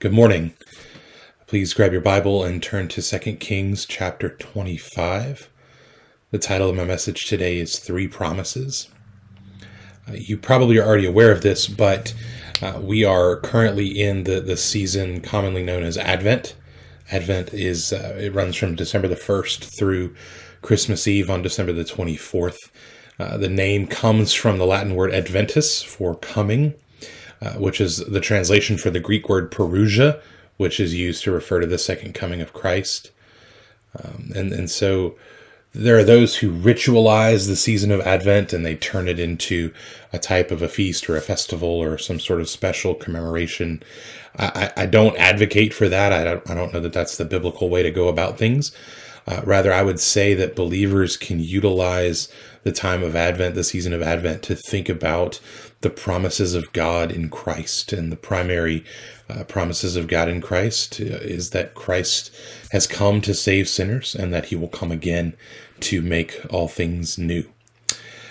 Good morning. Please grab your Bible and turn to 2 Kings chapter 25. The title of my message today is Three Promises. Uh, you probably are already aware of this, but uh, we are currently in the, the season commonly known as Advent. Advent is, uh, it runs from December the 1st through Christmas Eve on December the 24th. Uh, the name comes from the Latin word adventus for coming uh, which is the translation for the Greek word parousia, which is used to refer to the second coming of Christ. Um, and, and so there are those who ritualize the season of Advent and they turn it into a type of a feast or a festival or some sort of special commemoration. I, I don't advocate for that. I don't, I don't know that that's the biblical way to go about things. Uh, rather, I would say that believers can utilize the time of Advent, the season of Advent, to think about the promises of God in Christ. And the primary uh, promises of God in Christ uh, is that Christ has come to save sinners and that he will come again to make all things new.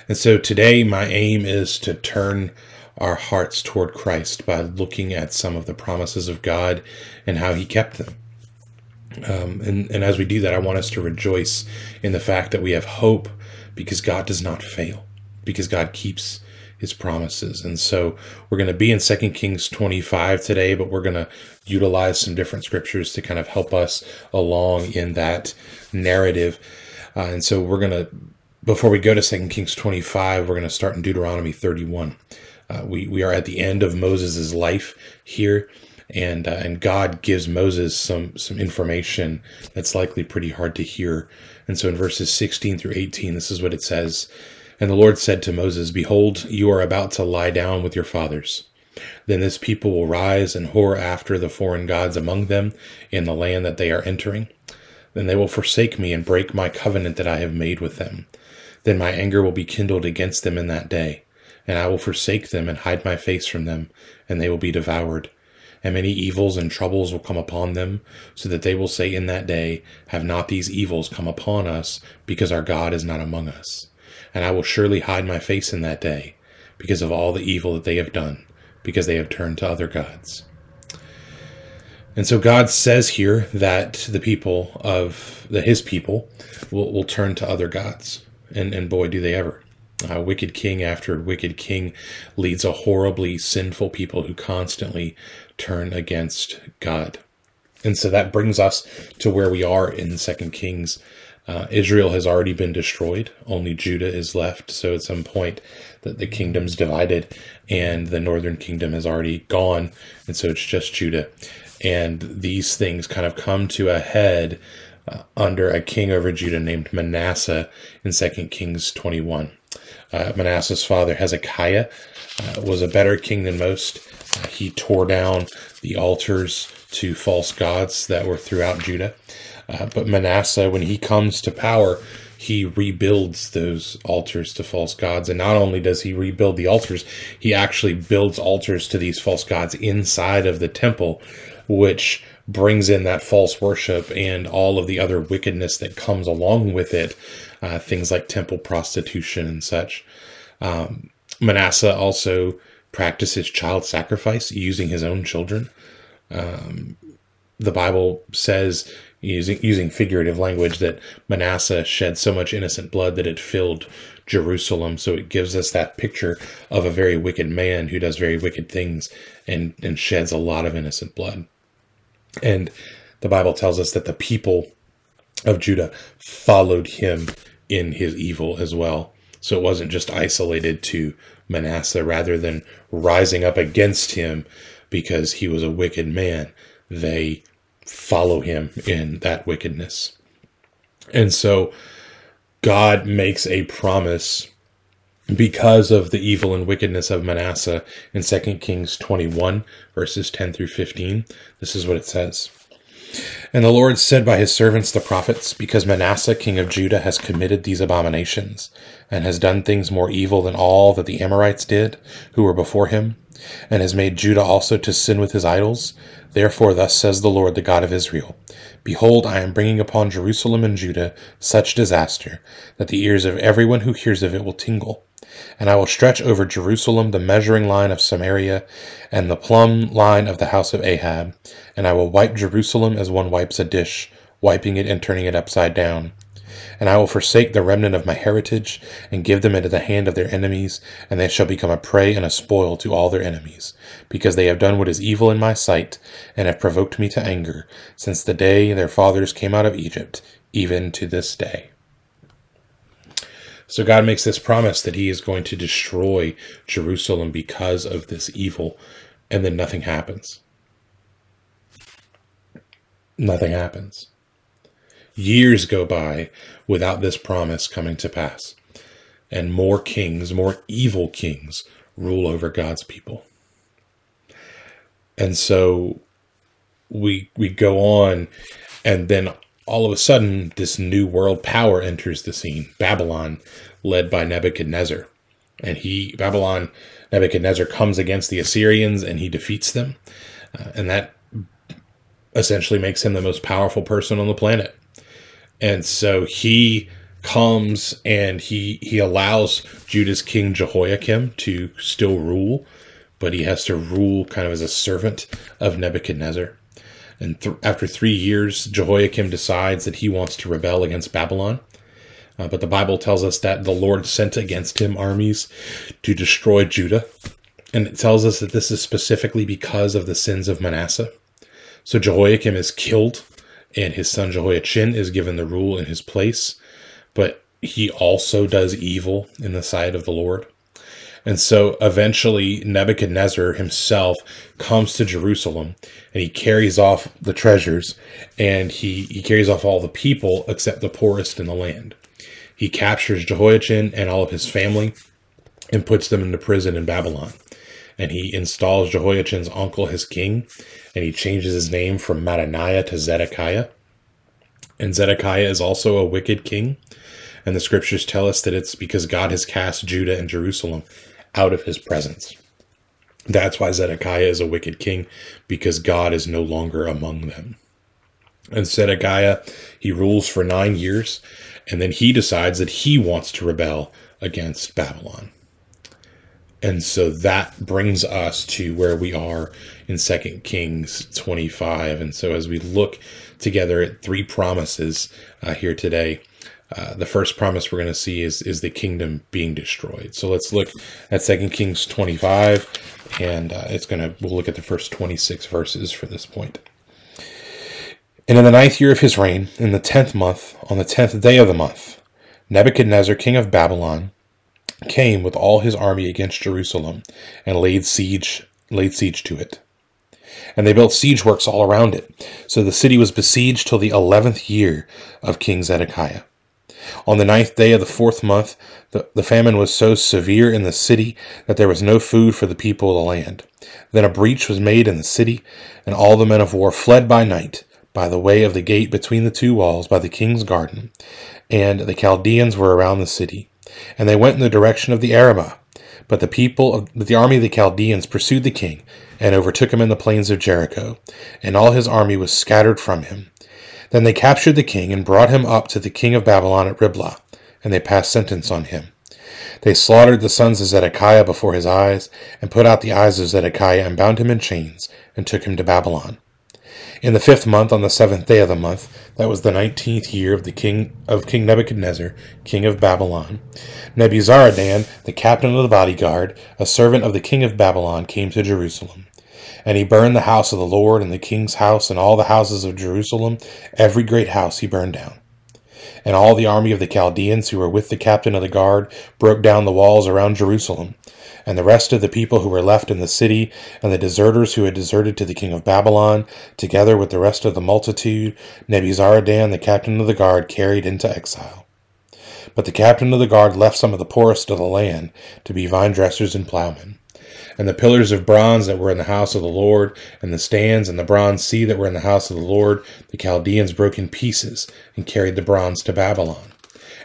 And so today, my aim is to turn our hearts toward Christ by looking at some of the promises of God and how he kept them. Um, and, and as we do that, I want us to rejoice in the fact that we have hope because God does not fail, because God keeps his promises. And so we're going to be in 2 Kings 25 today, but we're going to utilize some different scriptures to kind of help us along in that narrative. Uh, and so we're going to, before we go to 2 Kings 25, we're going to start in Deuteronomy 31. Uh, we, we are at the end of Moses' life here and uh, and God gives Moses some some information that's likely pretty hard to hear. And so in verses 16 through 18, this is what it says. And the Lord said to Moses, Behold, you are about to lie down with your fathers. Then this people will rise and whore after the foreign gods among them in the land that they are entering. Then they will forsake me and break my covenant that I have made with them. Then my anger will be kindled against them in that day, and I will forsake them and hide my face from them, and they will be devoured and many evils and troubles will come upon them, so that they will say in that day, Have not these evils come upon us, because our God is not among us? And I will surely hide my face in that day, because of all the evil that they have done, because they have turned to other gods. And so God says here that the people of that his people will, will turn to other gods. And, and boy, do they ever. Uh, wicked king after wicked king leads a horribly sinful people who constantly turn against God. And so that brings us to where we are in Second Kings. Uh, Israel has already been destroyed. Only Judah is left. So at some point that the kingdom's divided and the northern kingdom has already gone. And so it's just Judah. And these things kind of come to a head uh, under a king over Judah named Manasseh in Second Kings 21. Uh, Manasseh's father, Hezekiah, uh, was a better king than most. Uh, he tore down the altars to false gods that were throughout Judah. Uh, but Manasseh, when he comes to power, he rebuilds those altars to false gods. And not only does he rebuild the altars, he actually builds altars to these false gods inside of the temple, which brings in that false worship and all of the other wickedness that comes along with it, uh, things like temple prostitution and such. Um, Manasseh also practices child sacrifice using his own children. Um, the Bible says, using using figurative language, that Manasseh shed so much innocent blood that it filled Jerusalem. So it gives us that picture of a very wicked man who does very wicked things and and sheds a lot of innocent blood. And the Bible tells us that the people of Judah followed him in his evil as well. So it wasn't just isolated to Manasseh rather than rising up against him because he was a wicked man. They follow him in that wickedness. And so God makes a promise because of the evil and wickedness of Manasseh in 2 Kings 21, verses 10 through 15. This is what it says. And the Lord said by his servants the prophets, Because Manasseh king of Judah has committed these abominations, and has done things more evil than all that the Amorites did, who were before him, and has made Judah also to sin with his idols, therefore thus says the Lord the God of Israel, Behold, I am bringing upon Jerusalem and Judah such disaster, that the ears of everyone who hears of it will tingle. And I will stretch over Jerusalem the measuring line of Samaria and the plumb line of the house of Ahab. And I will wipe Jerusalem as one wipes a dish, wiping it and turning it upside down. And I will forsake the remnant of my heritage, and give them into the hand of their enemies, and they shall become a prey and a spoil to all their enemies, because they have done what is evil in my sight, and have provoked me to anger, since the day their fathers came out of Egypt, even to this day. So God makes this promise that he is going to destroy Jerusalem because of this evil, and then nothing happens. Nothing happens. Years go by without this promise coming to pass, and more kings, more evil kings, rule over God's people. And so we we go on and then all of a sudden, this new world power enters the scene Babylon, led by Nebuchadnezzar. And he, Babylon, Nebuchadnezzar comes against the Assyrians and he defeats them. Uh, and that essentially makes him the most powerful person on the planet. And so he comes and he he allows Judah's king Jehoiakim to still rule, but he has to rule kind of as a servant of Nebuchadnezzar. And th- after three years, Jehoiakim decides that he wants to rebel against Babylon. Uh, but the Bible tells us that the Lord sent against him armies to destroy Judah. And it tells us that this is specifically because of the sins of Manasseh. So Jehoiakim is killed, and his son Jehoiachin is given the rule in his place. But he also does evil in the sight of the Lord. And so eventually Nebuchadnezzar himself comes to Jerusalem and he carries off the treasures and he, he carries off all the people except the poorest in the land. He captures Jehoiachin and all of his family and puts them into prison in Babylon. And he installs Jehoiachin's uncle his king and he changes his name from Mattaniah to Zedekiah. And Zedekiah is also a wicked king. And the scriptures tell us that it's because God has cast Judah and Jerusalem out of his presence. That's why Zedekiah is a wicked king, because God is no longer among them. And Zedekiah, he rules for nine years, and then he decides that he wants to rebel against Babylon. And so that brings us to where we are in 2 Kings 25. And so as we look together at three promises uh, here today, uh, the first promise we're going to see is is the kingdom being destroyed. So let's look at Second Kings 25, and uh, it's going to we'll look at the first 26 verses for this point. And in the ninth year of his reign, in the tenth month, on the tenth day of the month, Nebuchadnezzar, king of Babylon, came with all his army against Jerusalem and laid siege laid siege to it. And they built siege works all around it. So the city was besieged till the eleventh year of King Zedekiah. On the ninth day of the fourth month, the, the famine was so severe in the city that there was no food for the people of the land. Then a breach was made in the city, and all the men of war fled by night by the way of the gate between the two walls by the king's garden, and the Chaldeans were around the city. And they went in the direction of the Arabah. But the people of the army of the Chaldeans pursued the king and overtook him in the plains of Jericho, and all his army was scattered from him. Then they captured the king and brought him up to the king of Babylon at Riblah, and they passed sentence on him. They slaughtered the sons of Zedekiah before his eyes, and put out the eyes of Zedekiah, and bound him in chains, and took him to Babylon. In the fifth month, on the seventh day of the month, that was the nineteenth year of the king of King Nebuchadnezzar, king of Babylon, Nebuzaradan, the captain of the bodyguard, a servant of the king of Babylon, came to Jerusalem. And he burned the house of the Lord and the king's house and all the houses of Jerusalem, every great house he burned down. And all the army of the Chaldeans who were with the captain of the guard broke down the walls around Jerusalem. And the rest of the people who were left in the city, and the deserters who had deserted to the king of Babylon, together with the rest of the multitude, Nebuzaradan, the captain of the guard, carried into exile. But the captain of the guard left some of the poorest of the land to be vine dressers and plowmen and the pillars of bronze that were in the house of the Lord, and the stands and the bronze sea that were in the house of the Lord, the Chaldeans broke in pieces and carried the bronze to Babylon.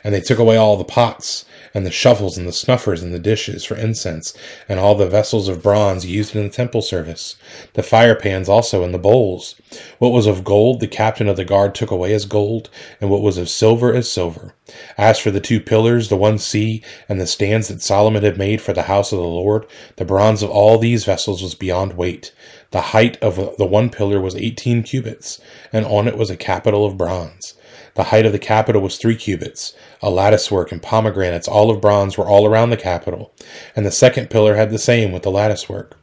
And they took away all the pots and the shovels and the snuffers and the dishes for incense, and all the vessels of bronze used in the temple service, the fire pans also and the bowls. What was of gold, the captain of the guard took away as gold, and what was of silver as silver. As for the two pillars, the one sea, and the stands that Solomon had made for the house of the Lord, the bronze of all these vessels was beyond weight. The height of the one pillar was eighteen cubits, and on it was a capital of bronze. The height of the capital was three cubits. A latticework and pomegranates, all of bronze, were all around the capital, and the second pillar had the same with the latticework.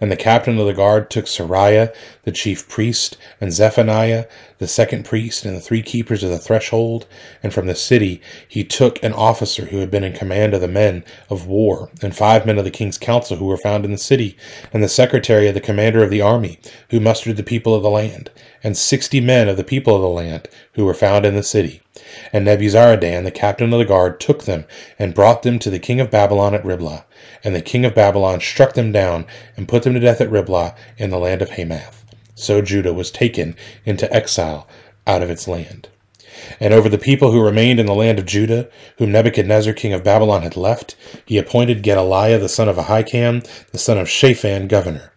And the captain of the guard took Seraiah, the chief priest, and Zephaniah, the second priest, and the three keepers of the threshold. And from the city he took an officer who had been in command of the men of war, and five men of the king's council who were found in the city, and the secretary of the commander of the army, who mustered the people of the land, and sixty men of the people of the land, who were found in the city. And Nebuzaradan, the captain of the guard, took them, and brought them to the king of Babylon at Riblah. And the king of Babylon struck them down, and put them to death at Riblah in the land of Hamath. So Judah was taken into exile out of its land. And over the people who remained in the land of Judah, whom Nebuchadnezzar king of Babylon had left, he appointed Gedaliah the son of Ahikam, the son of Shaphan, governor.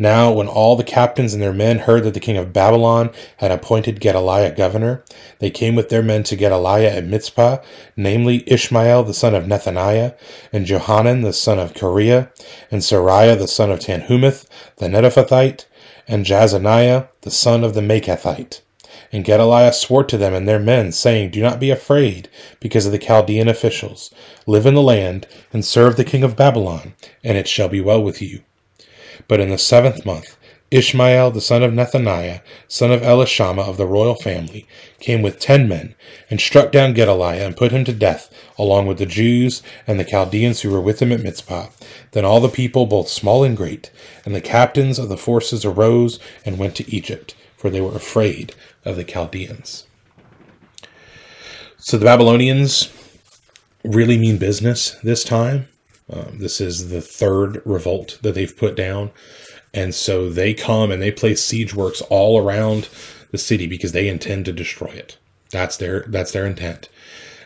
Now, when all the captains and their men heard that the king of Babylon had appointed Gedaliah governor, they came with their men to Gedaliah at Mizpah, namely Ishmael the son of Nethaniah, and Johanan the son of Kareah, and Seraiah the son of Tanhumeth the Netophathite, and Jaazaniah the son of the Maacathite. And Gedaliah swore to them and their men, saying, Do not be afraid because of the Chaldean officials. Live in the land, and serve the king of Babylon, and it shall be well with you. But in the seventh month, Ishmael the son of Nethaniah, son of Elishama of the royal family, came with ten men, and struck down Gedaliah and put him to death, along with the Jews and the Chaldeans who were with him at Mizpah. Then all the people, both small and great, and the captains of the forces arose and went to Egypt, for they were afraid of the Chaldeans. So the Babylonians really mean business this time. Um, this is the third revolt that they've put down. And so they come and they place siege works all around the city because they intend to destroy it. That's their that's their intent.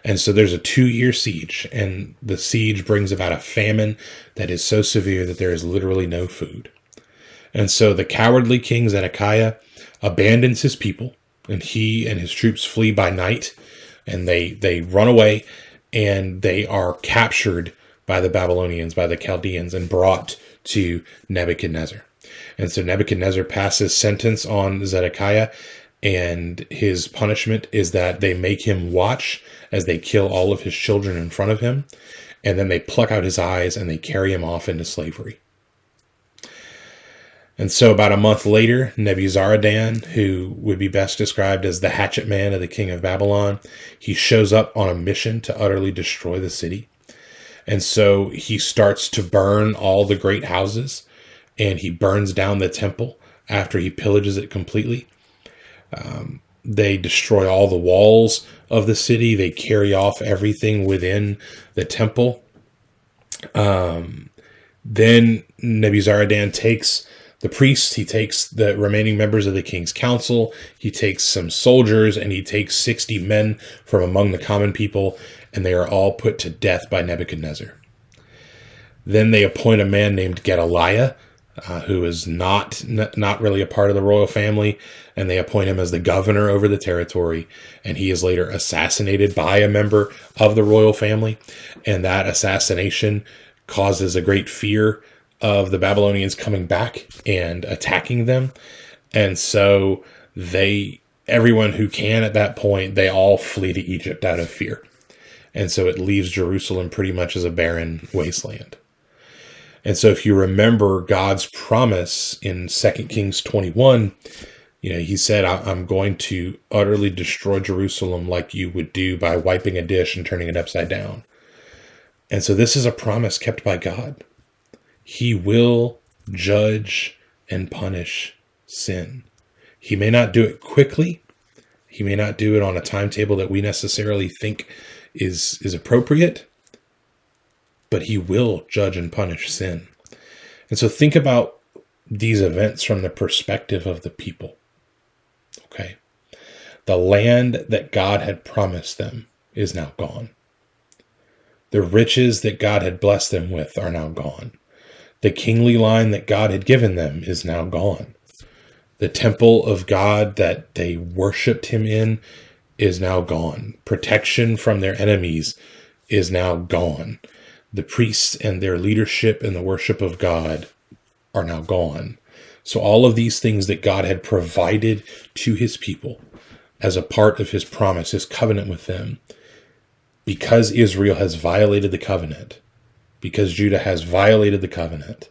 And so there's a two year siege, and the siege brings about a famine that is so severe that there is literally no food. And so the cowardly king Zedekiah abandons his people, and he and his troops flee by night, and they they run away, and they are captured by the Babylonians, by the Chaldeans, and brought to Nebuchadnezzar. And so Nebuchadnezzar passes sentence on Zedekiah, and his punishment is that they make him watch as they kill all of his children in front of him, and then they pluck out his eyes and they carry him off into slavery. And so, about a month later, Nebuzaradan, who would be best described as the hatchet man of the king of Babylon, he shows up on a mission to utterly destroy the city. And so he starts to burn all the great houses and he burns down the temple after he pillages it completely. Um, they destroy all the walls of the city, they carry off everything within the temple. Um, then Nebuzaradan takes the priests, he takes the remaining members of the king's council, he takes some soldiers, and he takes 60 men from among the common people, and they are all put to death by Nebuchadnezzar. Then they appoint a man named Gedaliah, uh, who is not n- not really a part of the royal family, and they appoint him as the governor over the territory. And he is later assassinated by a member of the royal family, and that assassination causes a great fear of the Babylonians coming back and attacking them, and so they everyone who can at that point they all flee to Egypt out of fear. And so it leaves Jerusalem pretty much as a barren wasteland. And so if you remember God's promise in 2 Kings 21, you know, he said, I'm going to utterly destroy Jerusalem like you would do by wiping a dish and turning it upside down. And so this is a promise kept by God. He will judge and punish sin. He may not do it quickly. He may not do it on a timetable that we necessarily think is is appropriate, but he will judge and punish sin. And so think about these events from the perspective of the people. Okay. The land that God had promised them is now gone. The riches that God had blessed them with are now gone. The kingly line that God had given them is now gone. The temple of God that they worshiped him in is now gone. Protection from their enemies is now gone. The priests and their leadership and the worship of God are now gone. So, all of these things that God had provided to his people as a part of his promise, his covenant with them, because Israel has violated the covenant, because Judah has violated the covenant,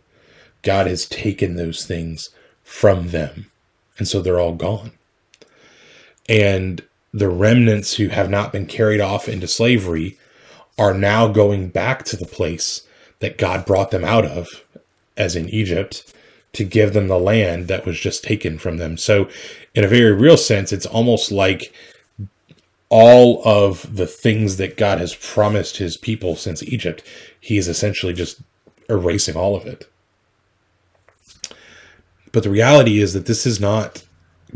God has taken those things from them. And so they're all gone. And the remnants who have not been carried off into slavery are now going back to the place that God brought them out of, as in Egypt, to give them the land that was just taken from them. So, in a very real sense, it's almost like all of the things that God has promised his people since Egypt, he is essentially just erasing all of it. But the reality is that this is not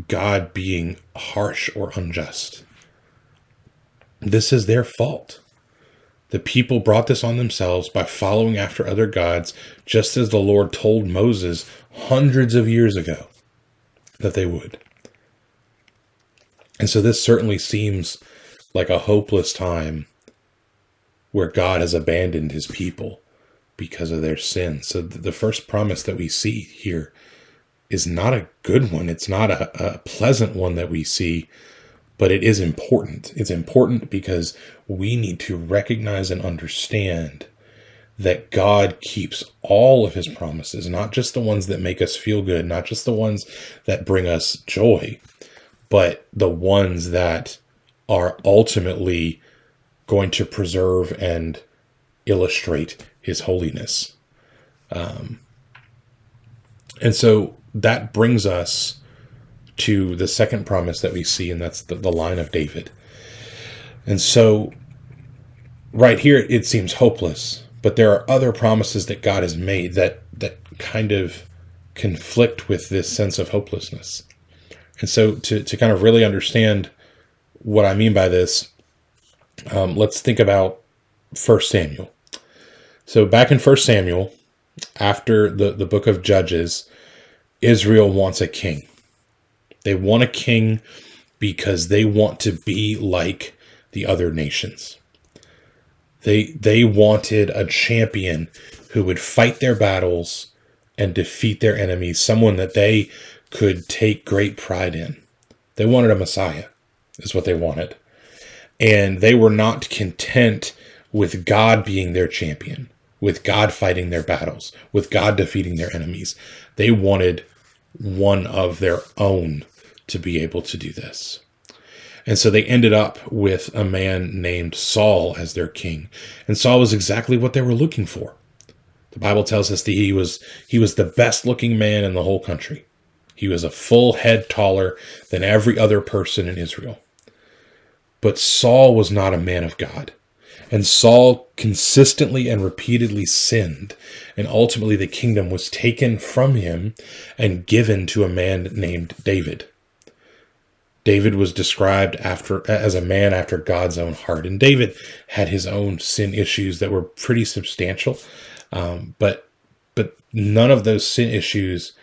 God being harsh or unjust. This is their fault. The people brought this on themselves by following after other gods, just as the Lord told Moses hundreds of years ago that they would. And so this certainly seems like a hopeless time where God has abandoned his people because of their sin. So the first promise that we see here is not a good one. It's not a, a pleasant one that we see but it is important. It's important because we need to recognize and understand that God keeps all of his promises, not just the ones that make us feel good, not just the ones that bring us joy, but the ones that are ultimately going to preserve and illustrate his holiness. Um, and so that brings us to the second promise that we see, and that's the, the line of David. And so, right here, it seems hopeless, but there are other promises that God has made that that kind of conflict with this sense of hopelessness. And so, to to kind of really understand what I mean by this, um, let's think about First Samuel. So, back in First Samuel, after the the book of Judges, Israel wants a king. They want a king because they want to be like the other nations. They they wanted a champion who would fight their battles and defeat their enemies, someone that they could take great pride in. They wanted a Messiah, is what they wanted. And they were not content with God being their champion, with God fighting their battles, with God defeating their enemies. They wanted one of their own to be able to do this. And so they ended up with a man named Saul as their king. And Saul was exactly what they were looking for. The Bible tells us that he was he was the best looking man in the whole country. He was a full head taller than every other person in Israel. But Saul was not a man of God. And Saul consistently and repeatedly sinned, and ultimately the kingdom was taken from him and given to a man named David. David was described after as a man after God's own heart, and David had his own sin issues that were pretty substantial, um, but but none of those sin issues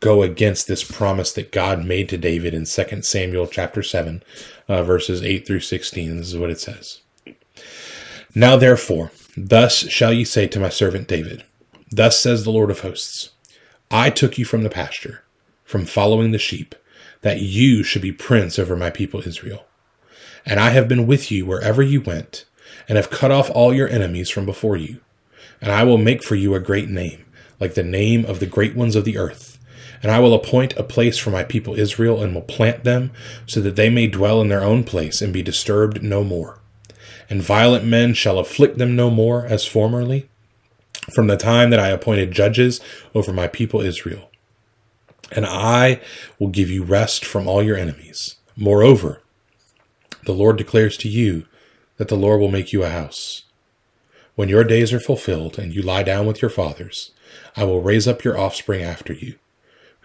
go against this promise that God made to David in 2 Samuel chapter 7, uh, verses 8 through 16. This is what it says. Now therefore, thus shall ye say to my servant David, Thus says the Lord of hosts, I took you from the pasture, from following the sheep, that you should be prince over my people Israel. And I have been with you wherever you went, and have cut off all your enemies from before you. And I will make for you a great name, like the name of the great ones of the earth. And I will appoint a place for my people Israel, and will plant them, so that they may dwell in their own place, and be disturbed no more. And violent men shall afflict them no more, as formerly, from the time that I appointed judges over my people Israel and I will give you rest from all your enemies. Moreover, the Lord declares to you that the Lord will make you a house. When your days are fulfilled and you lie down with your fathers, I will raise up your offspring after you,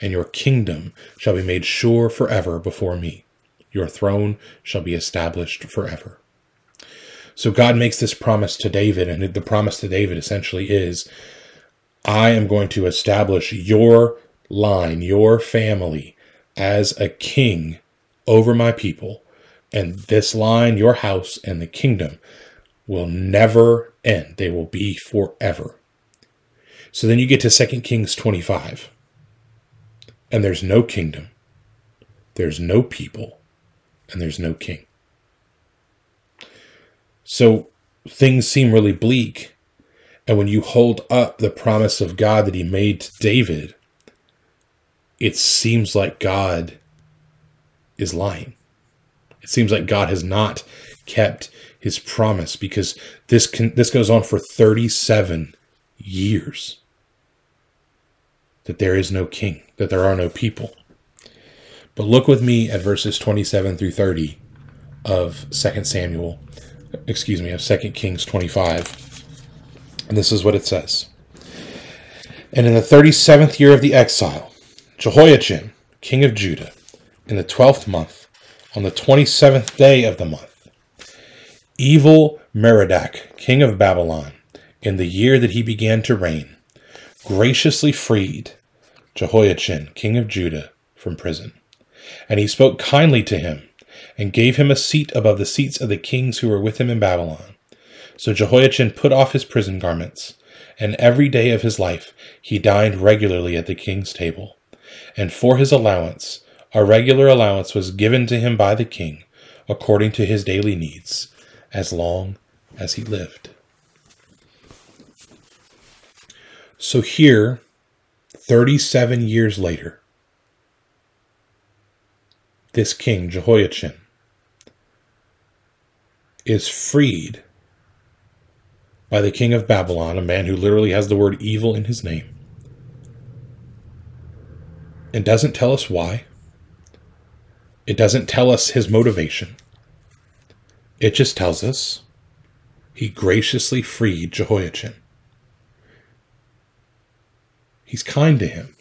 and your kingdom shall be made sure forever before me. Your throne shall be established forever. So God makes this promise to David, and the promise to David essentially is I am going to establish your line, your family, as a king over my people. And this line, your house, and the kingdom will never end. They will be forever. So then you get to 2 Kings 25. And there's no kingdom, there's no people, and there's no king. So things seem really bleak. And when you hold up the promise of God that he made to David, it seems like God is lying. It seems like God has not kept his promise because this can, this goes on for 37 years that there is no king, that there are no people. But look with me at verses 27 through 30 of 2 Samuel, excuse me, of 2 Kings 25. And this is what it says. And in the 37th year of the exile, Jehoiachin, king of Judah, in the twelfth month, on the twenty seventh day of the month, evil Merodach, king of Babylon, in the year that he began to reign, graciously freed Jehoiachin, king of Judah, from prison. And he spoke kindly to him, and gave him a seat above the seats of the kings who were with him in Babylon. So Jehoiachin put off his prison garments, and every day of his life he dined regularly at the king's table and for his allowance, a regular allowance was given to him by the king, according to his daily needs, as long as he lived. So here, 37 years later, this king, Jehoiachin, is freed by the king of Babylon, a man who literally has the word evil in his name it doesn't tell us why. It doesn't tell us his motivation. It just tells us he graciously freed Jehoiachin. He's kind to him.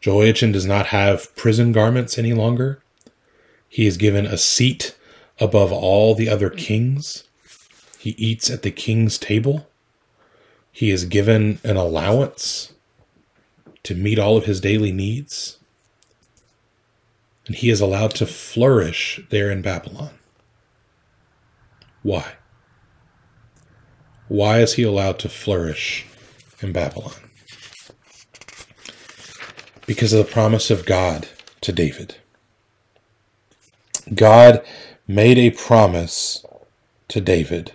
Jehoiachin does not have prison garments any longer. He is given a seat above all the other kings. He eats at the king's table. He is given an allowance to meet all of his daily needs. And he is allowed to flourish there in Babylon. Why? Why is he allowed to flourish in Babylon? Because of the promise of God to David. God made a promise to David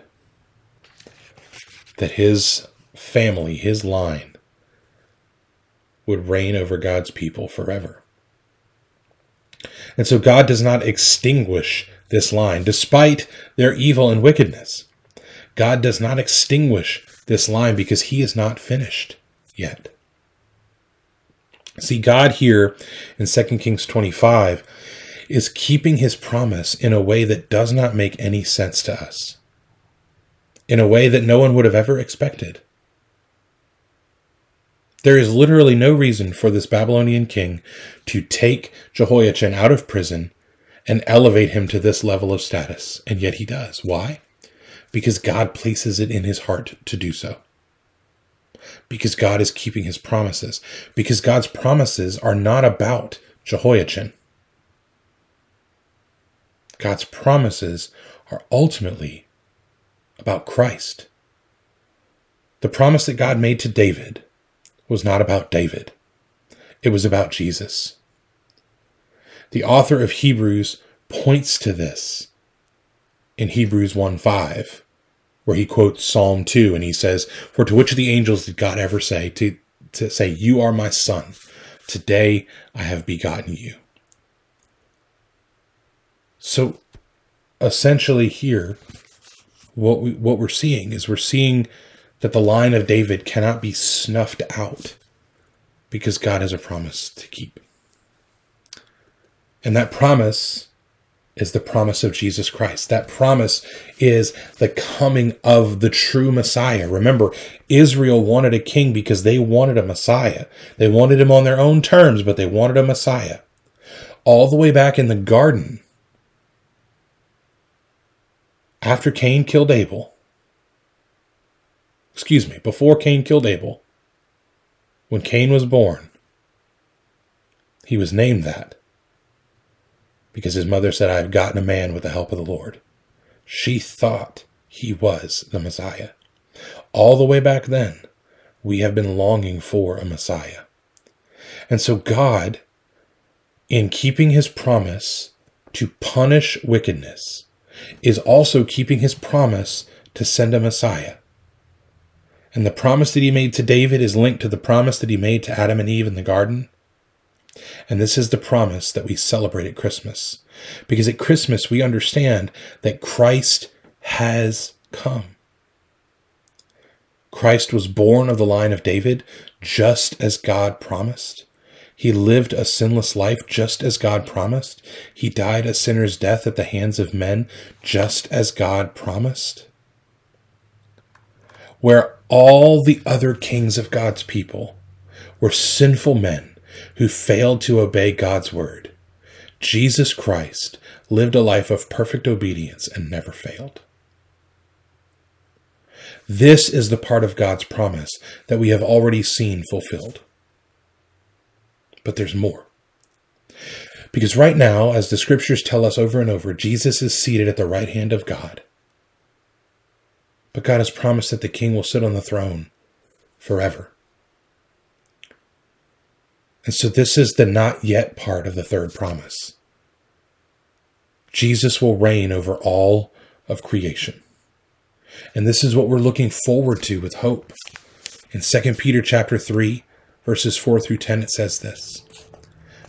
that his family, his line, would reign over God's people forever. And so God does not extinguish this line, despite their evil and wickedness. God does not extinguish this line because he is not finished yet. See, God here in 2 Kings 25 is keeping his promise in a way that does not make any sense to us, in a way that no one would have ever expected. There is literally no reason for this Babylonian king to take Jehoiachin out of prison and elevate him to this level of status, and yet he does. Why? Because God places it in his heart to do so. Because God is keeping his promises. Because God's promises are not about Jehoiachin. God's promises are ultimately about Christ. The promise that God made to David was not about David, it was about Jesus. The author of Hebrews points to this in Hebrews 1 5, where he quotes Psalm 2 and he says, For to which of the angels did God ever say, to, to say, You are my son, today I have begotten you? So essentially, here, what, we, what we're seeing is we're seeing that the line of David cannot be snuffed out because God has a promise to keep. And that promise is the promise of Jesus Christ. That promise is the coming of the true Messiah. Remember, Israel wanted a king because they wanted a Messiah. They wanted him on their own terms, but they wanted a Messiah. All the way back in the garden, after Cain killed Abel, excuse me, before Cain killed Abel, when Cain was born, he was named that because his mother said, I have gotten a man with the help of the Lord. She thought he was the Messiah. All the way back then, we have been longing for a Messiah. And so God, in keeping his promise to punish wickedness, is also keeping his promise to send a Messiah. And the promise that he made to David is linked to the promise that he made to Adam and Eve in the garden. And this is the promise that we celebrate at Christmas. Because at Christmas, we understand that Christ has come. Christ was born of the line of David just as God promised. He lived a sinless life just as God promised. He died a sinner's death at the hands of men just as God promised. Where all the other kings of God's people were sinful men who failed to obey God's word. Jesus Christ lived a life of perfect obedience and never failed. This is the part of God's promise that we have already seen fulfilled. But there's more. Because right now, as the scriptures tell us over and over, Jesus is seated at the right hand of God. But God has promised that the king will sit on the throne forever. And so this is the not yet part of the third promise. Jesus will reign over all of creation. And this is what we're looking forward to with hope. In 2 Peter chapter 3, verses 4 through 10 it says this.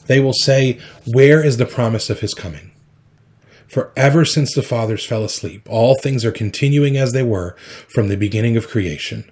They will say, "Where is the promise of his coming?" For ever since the fathers fell asleep, all things are continuing as they were from the beginning of creation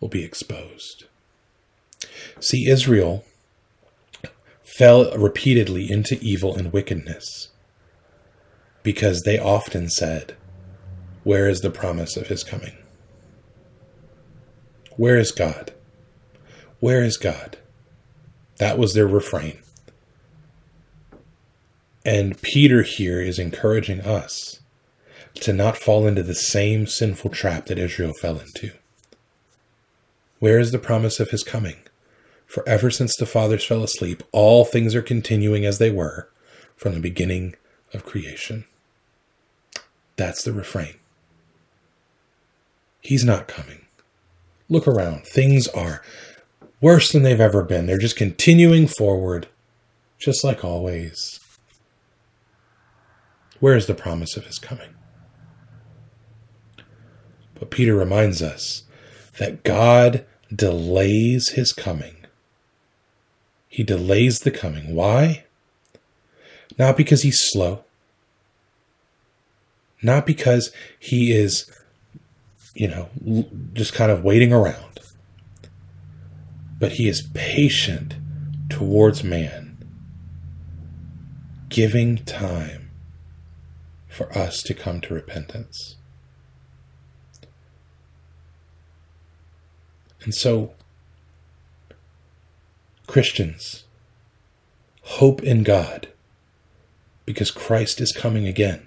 will be exposed. See, Israel fell repeatedly into evil and wickedness because they often said, Where is the promise of his coming? Where is God? Where is God? That was their refrain. And Peter here is encouraging us to not fall into the same sinful trap that Israel fell into. Where is the promise of his coming? For ever since the fathers fell asleep, all things are continuing as they were from the beginning of creation. That's the refrain. He's not coming. Look around. Things are worse than they've ever been. They're just continuing forward, just like always. Where is the promise of his coming? But Peter reminds us that God delays his coming. He delays the coming. Why? Not because he's slow, not because he is, you know, just kind of waiting around, but he is patient towards man, giving time for us to come to repentance. And so, Christians, hope in God because Christ is coming again.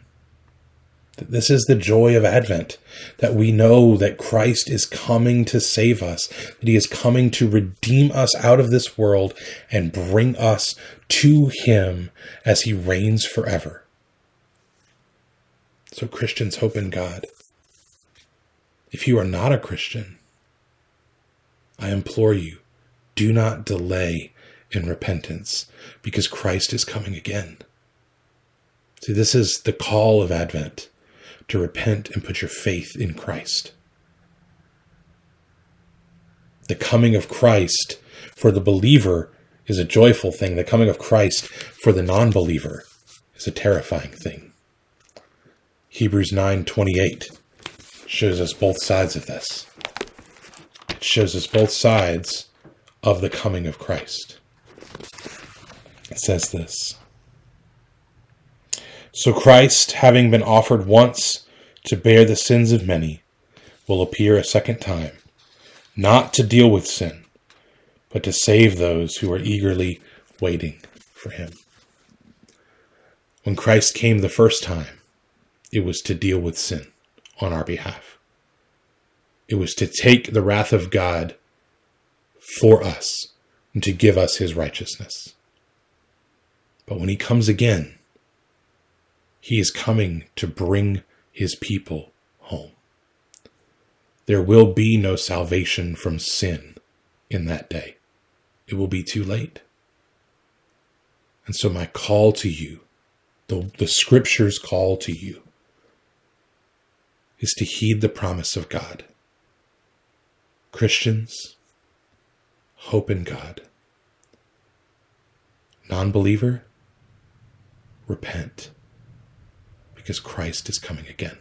That this is the joy of Advent, that we know that Christ is coming to save us, that he is coming to redeem us out of this world and bring us to him as he reigns forever. So, Christians, hope in God. If you are not a Christian, I implore you, do not delay in repentance because Christ is coming again. See, this is the call of Advent to repent and put your faith in Christ. The coming of Christ for the believer is a joyful thing. The coming of Christ for the non believer is a terrifying thing. Hebrews 9:28 shows us both sides of this. Shows us both sides of the coming of Christ. It says this So Christ, having been offered once to bear the sins of many, will appear a second time, not to deal with sin, but to save those who are eagerly waiting for him. When Christ came the first time, it was to deal with sin on our behalf. It was to take the wrath of God for us and to give us his righteousness. But when he comes again, he is coming to bring his people home. There will be no salvation from sin in that day. It will be too late. And so, my call to you, the, the scripture's call to you, is to heed the promise of God. Christians, hope in God. Non believer, repent because Christ is coming again.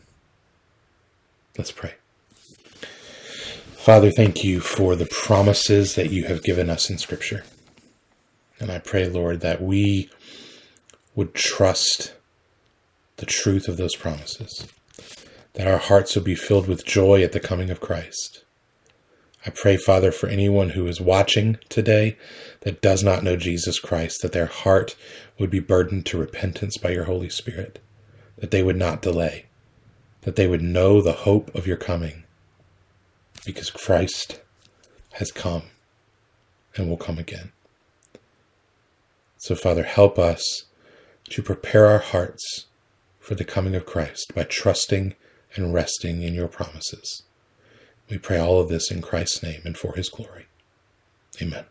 Let's pray. Father, thank you for the promises that you have given us in Scripture. And I pray, Lord, that we would trust the truth of those promises, that our hearts would be filled with joy at the coming of Christ. I pray, Father, for anyone who is watching today that does not know Jesus Christ, that their heart would be burdened to repentance by your Holy Spirit that they would not delay, that they would know the hope of your coming, because Christ has come and will come again. So, Father, help us to prepare our hearts for the coming of Christ by trusting and resting in your promises. We pray all of this in Christ's name and for his glory. Amen.